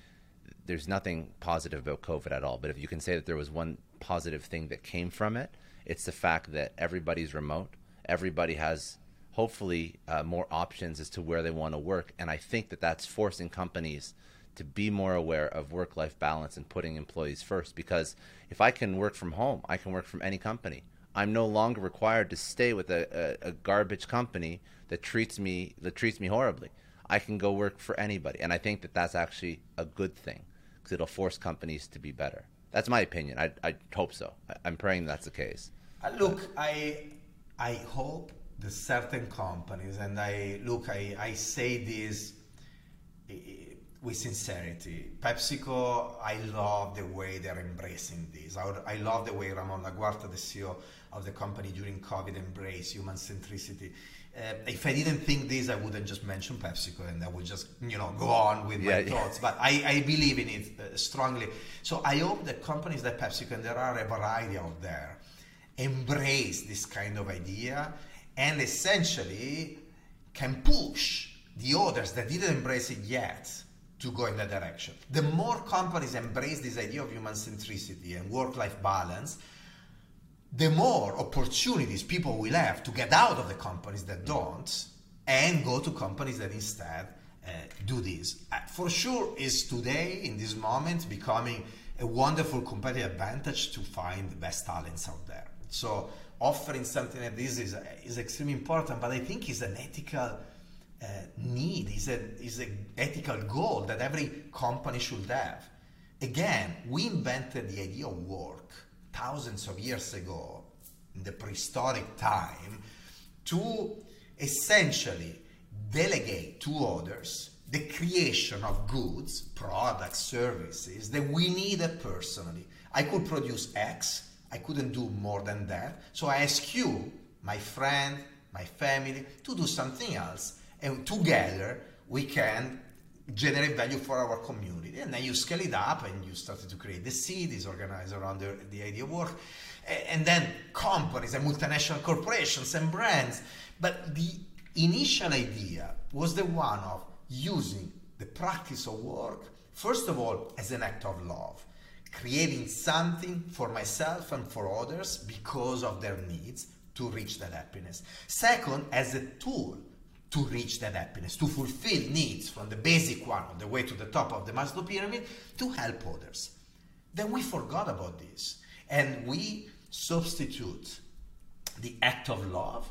Speaker 1: there's nothing positive about COVID at all. But if you can say that there was one positive thing that came from it, it's the fact that everybody's remote. Everybody has hopefully uh, more options as to where they want to work, and I think that that's forcing companies to be more aware of work life balance and putting employees first because if I can work from home, I can work from any company. I'm no longer required to stay with a, a, a, garbage company that treats me that treats me horribly. I can go work for anybody, and I think that that's actually a good thing because it'll force companies to be better. That's my opinion. I, I hope so. I, am praying that's the case.
Speaker 2: Uh, look, I I hope the certain companies, and I look, I, I say this with sincerity. PepsiCo, I love the way they're embracing this. I, I love the way Ramon Laguarta, the CEO of the company during COVID, embraced human centricity. Uh, if I didn't think this, I wouldn't just mention PepsiCo and I would just, you know, go on with yeah, my yeah. thoughts. But I, I believe in it uh, strongly. So I hope that companies like PepsiCo, and there are a variety out there, embrace this kind of idea and essentially can push the others that didn't embrace it yet to go in that direction. The more companies embrace this idea of human centricity and work life balance, the more opportunities people will have to get out of the companies that don't and go to companies that instead uh, do this. Uh, for sure, is today, in this moment, becoming a wonderful competitive advantage to find the best talents out there. So, offering something like this is, is extremely important, but I think it's an ethical uh, need, is a is an ethical goal that every company should have. Again, we invented the idea of work thousands of years ago, in the prehistoric time, to essentially delegate to others the creation of goods, products, services that we needed personally. I could produce X, I couldn't do more than that. So I ask you, my friend, my family, to do something else and together we can generate value for our community. And then you scale it up and you started to create the cities organized around the, the idea of work. And then companies and multinational corporations and brands. But the initial idea was the one of using the practice of work First of all, as an act of love, creating something for myself and for others because of their needs to reach that happiness. Second, as a tool to reach that happiness, to fulfill needs from the basic one all the way to the top of the Maslow pyramid to help others. Then we forgot about this and we substitute the act of love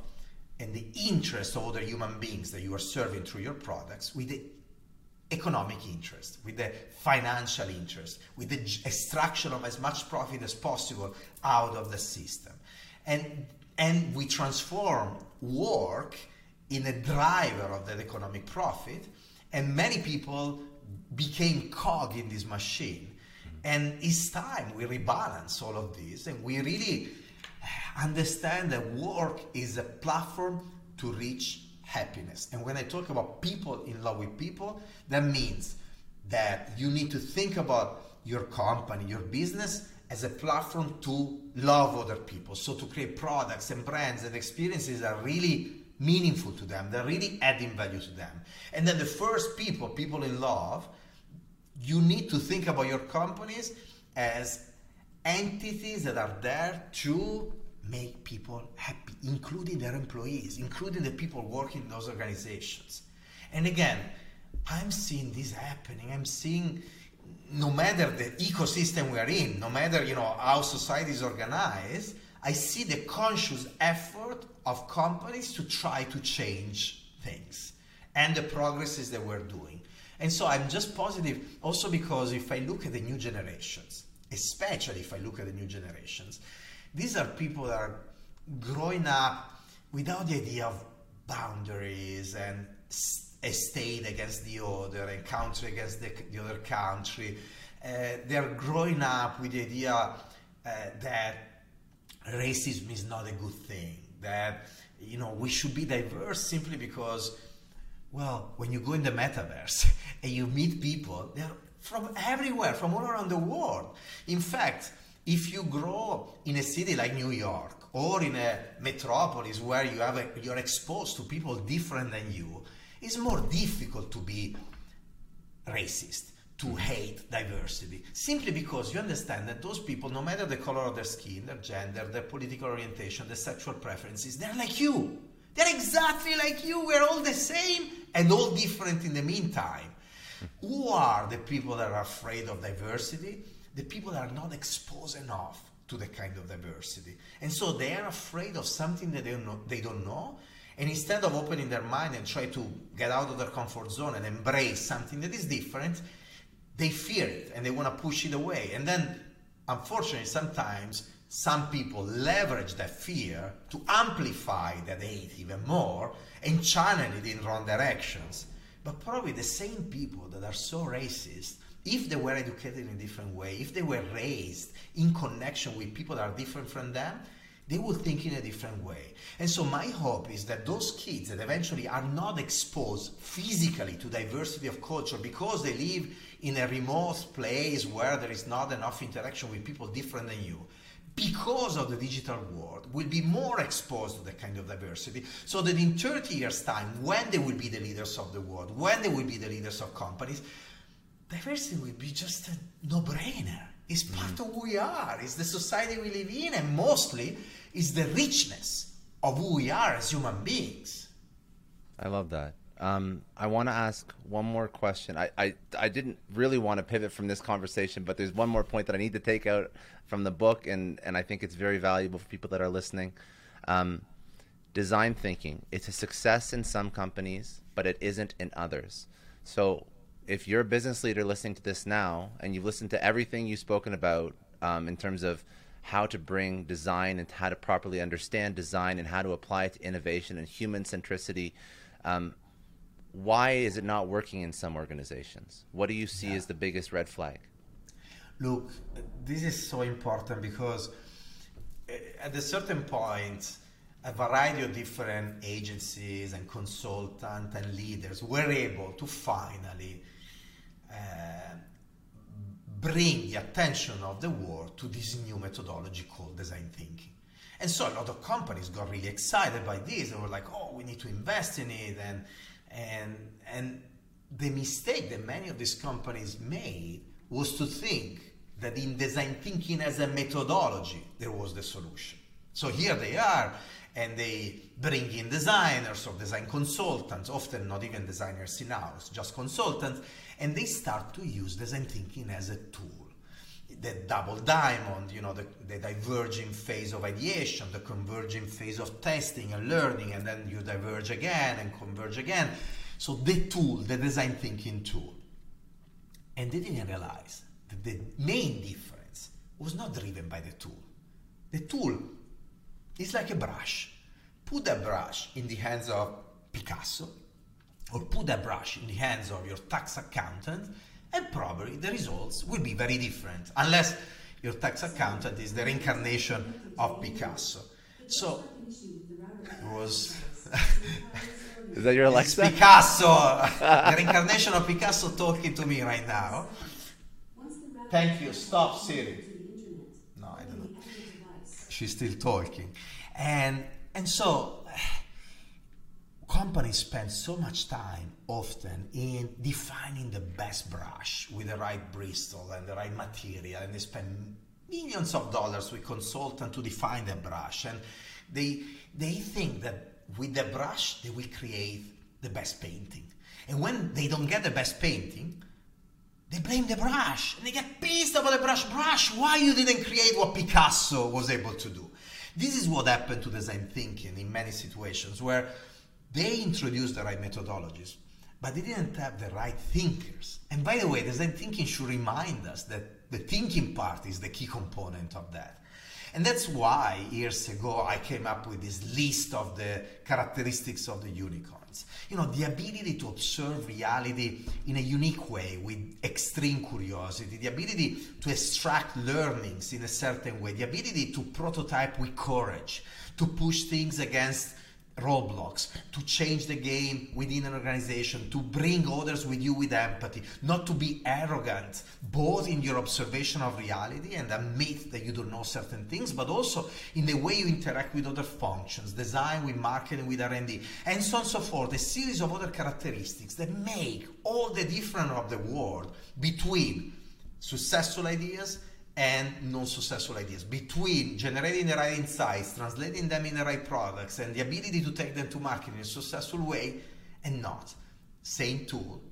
Speaker 2: and the interest of other human beings that you are serving through your products with the economic interest, with the financial interest, with the extraction of as much profit as possible out of the system. And, and we transform work in a driver of that economic profit, and many people became cog in this machine. Mm-hmm. And it's time we rebalance all of this and we really understand that work is a platform to reach happiness. And when I talk about people in love with people, that means that you need to think about your company, your business as a platform to love other people. So to create products and brands and experiences that are really meaningful to them, they're really adding value to them. And then the first people, people in love, you need to think about your companies as entities that are there to make people happy, including their employees, including the people working in those organizations. And again, I'm seeing this happening. I'm seeing no matter the ecosystem we are in, no matter you know how society is organized, I see the conscious effort of companies to try to change things and the progresses that we're doing. And so I'm just positive also because if I look at the new generations, especially if I look at the new generations, these are people that are growing up without the idea of boundaries and a state against the other and country against the, the other country. Uh, they're growing up with the idea uh, that racism is not a good thing, that you know we should be diverse simply because well when you go in the metaverse and you meet people they're from everywhere from all around the world. In fact if you grow in a city like New York or in a metropolis where you have a, you're exposed to people different than you, it's more difficult to be racist, to mm-hmm. hate diversity, simply because you understand that those people, no matter the color of their skin, their gender, their political orientation, their sexual preferences, they're like you. They're exactly like you. We're all the same and all different in the meantime. Hmm. Who are the people that are afraid of diversity? the people that are not exposed enough to the kind of diversity. And so they are afraid of something that they don't know. They don't know and instead of opening their mind and try to get out of their comfort zone and embrace something that is different, they fear it and they want to push it away. And then, unfortunately, sometimes some people leverage that fear to amplify that hate even more and channel it in wrong directions. But probably the same people that are so racist if they were educated in a different way, if they were raised in connection with people that are different from them, they will think in a different way. And so my hope is that those kids that eventually are not exposed physically to diversity of culture because they live in a remote place where there is not enough interaction with people different than you, because of the digital world, will be more exposed to that kind of diversity so that in 30 years' time, when they will be the leaders of the world, when they will be the leaders of companies, diversity will be just a no-brainer. It's part mm. of who we are. It's the society we live in, and mostly is the richness of who we are as human beings.
Speaker 1: I love that. Um, I want to ask one more question. I, I, I didn't really want to pivot from this conversation, but there's one more point that I need to take out from the book, and, and I think it's very valuable for people that are listening. Um, design thinking. It's a success in some companies, but it isn't in others. So if you're a business leader listening to this now and you've listened to everything you've spoken about um, in terms of how to bring design and how to properly understand design and how to apply it to innovation and human centricity, um, why is it not working in some organizations? What do you see yeah. as the biggest red flag?
Speaker 2: Look, this is so important because eh, at a certain point, a variety of different agencies and consultants and leaders were able to finally Uh, bring the attention of the world to this new methodology called design thinking. And so a lot of companies got really excited by this. They were like, "Oh, we need to invest in it," and and and the mistake that many of these companies made was to think that in design thinking as a methodology, there was the solution. So here they are, and they bring in designers or design consultants, often not even designers in house, just consultants, and they start to use design thinking as a tool. The double diamond, you know, the, the diverging phase of ideation, the converging phase of testing and learning, and then you diverge again and converge again. So the tool, the design thinking tool. And they didn't realize that the main difference was not driven by the tool. The tool is like a brush. Put a brush in the hands of Picasso, or put a brush in the hands of your tax accountant, and probably the results will be very different, unless your tax accountant is the reincarnation of Picasso. So, it was.
Speaker 1: Is that your Alexa?
Speaker 2: Picasso, the reincarnation of Picasso talking to me right now. Thank you. Stop, Siri. No, I don't know. She's still talking, and and so companies spend so much time often in defining the best brush with the right bristle and the right material, and they spend millions of dollars with consultants to define the brush, and they they think that with the brush they will create the best painting, and when they don't get the best painting, they blame the brush and they get pissed about the brush. Brush, why you didn't create what Picasso was able to do? This is what happened to design thinking in many situations where they introduced the right methodologies, but they didn't have the right thinkers. And by the way, design thinking should remind us that the thinking part is the key component of that. And that's why years ago I came up with this list of the characteristics of the unicorns. You know, the ability to observe reality in a unique way with extreme curiosity, the ability to extract learnings in a certain way, the ability to prototype with courage, to push things against roadblocks, to change the game within an organization, to bring others with you with empathy, not to be arrogant, both in your observation of reality and admit that you don't know certain things, but also in the way you interact with other functions, design with marketing, with R&D, and so on and so forth, a series of other characteristics that make all the difference of the world between successful ideas and non-successful ideas. Between generating the right insights translating them in the right products and the ability to take them to market in a successful way and not. Same tool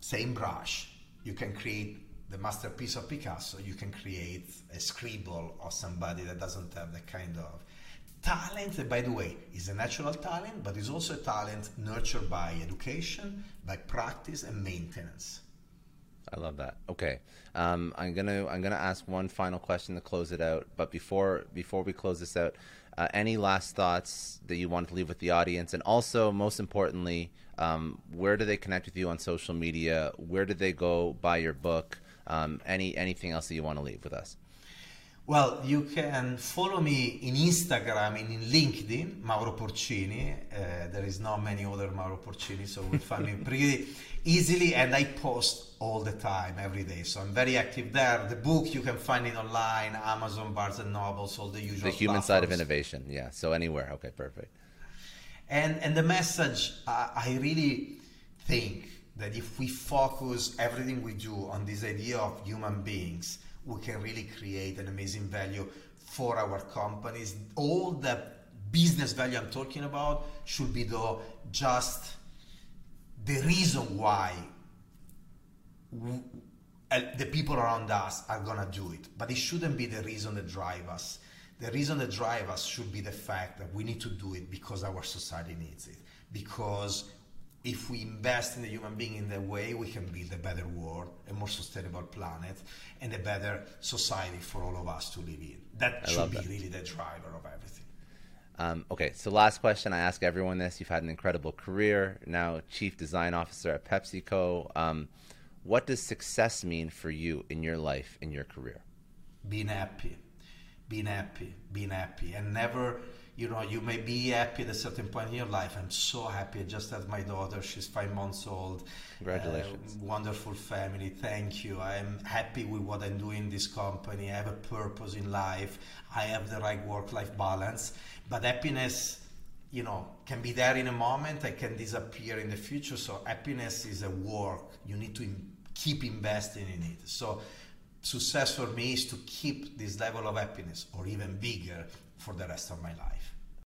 Speaker 2: same brush. You can create the masterpiece of picasso. You can create a scribble of somebody that doesn't have that kind of talent by the way is a natural talent but is also a talent nurtured by education by practice and maintenance
Speaker 1: I love that. Okay, um, I'm gonna I'm gonna ask one final question to close it out. But before before we close this out, uh, any last thoughts that you want to leave with the audience, and also most importantly, um, where do they connect with you on social media? Where do they go buy your book? Um, any anything else that you want to leave with us?
Speaker 2: Well, you can follow me in Instagram and in LinkedIn, Mauro Porcini. Uh, there is not many other Mauro Porcini, so you'll find me pretty easily. And I post all the time, every day. So I'm very active there. The book you can find it online, Amazon, Barnes and Nobles, all the usual.
Speaker 1: The human side of innovation. Yeah. So anywhere. Okay. Perfect.
Speaker 2: And and the message, I, I really think that if we focus everything we do on this idea of human beings, we can really create an amazing value for our companies. All the business value I'm talking about should be though just the reason why w- uh, the people around us are gonna do it, but it shouldn't be the reason that drive us. The reason that drive us should be the fact that we need to do it because our society needs it. Because if we invest in the human being in that way, we can build a better world, a more sustainable planet, and a better society for all of us to live in. That
Speaker 1: I
Speaker 2: should be
Speaker 1: that.
Speaker 2: really the driver of everything.
Speaker 1: Um, okay, so last question. I ask everyone this. You've had an incredible career, now Chief Design Officer at PepsiCo. Um, what does success mean for you in your life, in your career?
Speaker 2: being happy, being happy, being happy, and never, you know, you may be happy at a certain point in your life. I'm so happy. I just had my daughter. She's five months old.
Speaker 1: Congratulations.
Speaker 2: Uh, wonderful family. Thank you. I'm happy with what I'm doing in this company. I have a purpose in life. I have the right work-life balance. But happiness you know, can be there in a moment and can disappear in the future. So happiness is a work. You need to in- keep investing in it. So success for me is to keep this level of happiness or even bigger for the rest of my life.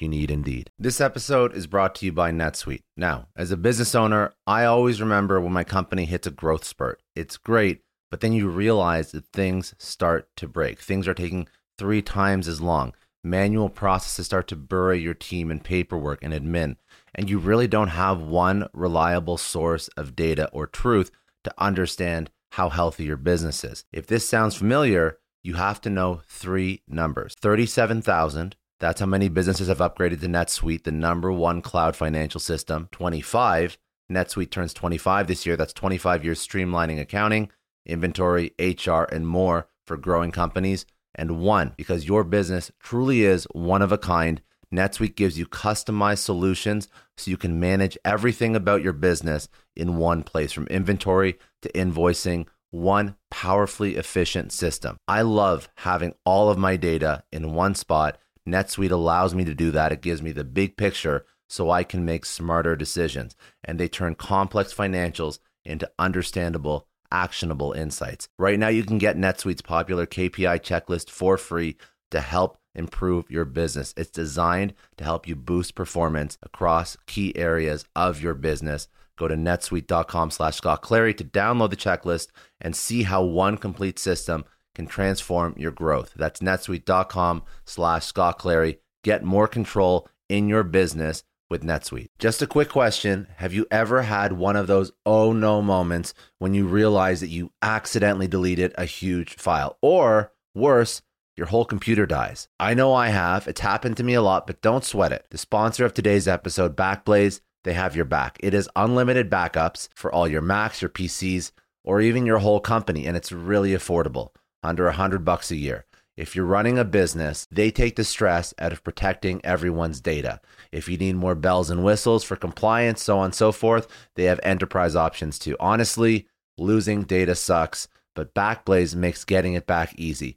Speaker 1: you need Indeed. This episode is brought to you by NetSuite. Now, as a business owner, I always remember when my company hits a growth spurt. It's great, but then you realize that things start to break. Things are taking three times as long. Manual processes start to bury your team in paperwork and admin, and you really don't have one reliable source of data or truth to understand how healthy your business is. If this sounds familiar, you have to know three numbers 37,000 that's how many businesses have upgraded to NetSuite, the number one cloud financial system. 25. NetSuite turns 25 this year. That's 25 years streamlining accounting, inventory, HR, and more for growing companies. And one, because your business truly is one of a kind, NetSuite gives you customized solutions so you can manage everything about your business in one place from inventory to invoicing, one powerfully efficient system. I love having all of my data in one spot NetSuite allows me to do that. It gives me the big picture so I can make smarter decisions. And they turn complex financials into understandable, actionable insights. Right now, you can get NetSuite's popular KPI checklist for free to help improve your business. It's designed to help you boost performance across key areas of your business. Go to netsuite.com slash Scott Clary to download the checklist and see how one complete system can transform your growth. That's netsuite.com slash Scott Clary. Get more control in your business with NetSuite. Just a quick question. Have you ever had one of those oh no moments when you realize that you accidentally deleted a huge file? Or worse, your whole computer dies. I know I have. It's happened to me a lot, but don't sweat it. The sponsor of today's episode, Backblaze, they have your back. It is unlimited backups for all your Macs, your PCs, or even your whole company, and it's really affordable under a hundred bucks a year. If you're running a business, they take the stress out of protecting everyone's data. If you need more bells and whistles for compliance, so on and so forth, they have enterprise options too. Honestly, losing data sucks, but Backblaze makes getting it back easy.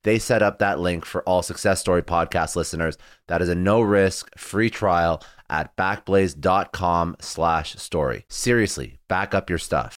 Speaker 1: They set up that link for all Success Story podcast listeners. That is a no risk free trial at backblaze.com slash story. Seriously, back up your stuff.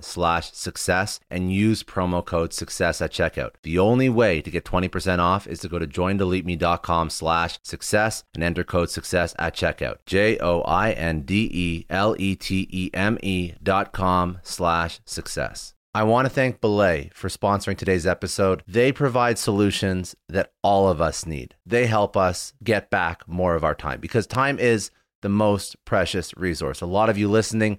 Speaker 1: slash success and use promo code success at checkout. The only way to get 20% off is to go to joindeleteme.com slash success and enter code success at checkout. J-O-I-N-D-E-L-E-T-E-M-E dot com slash success. I want to thank Belay for sponsoring today's episode. They provide solutions that all of us need. They help us get back more of our time because time is the most precious resource. A lot of you listening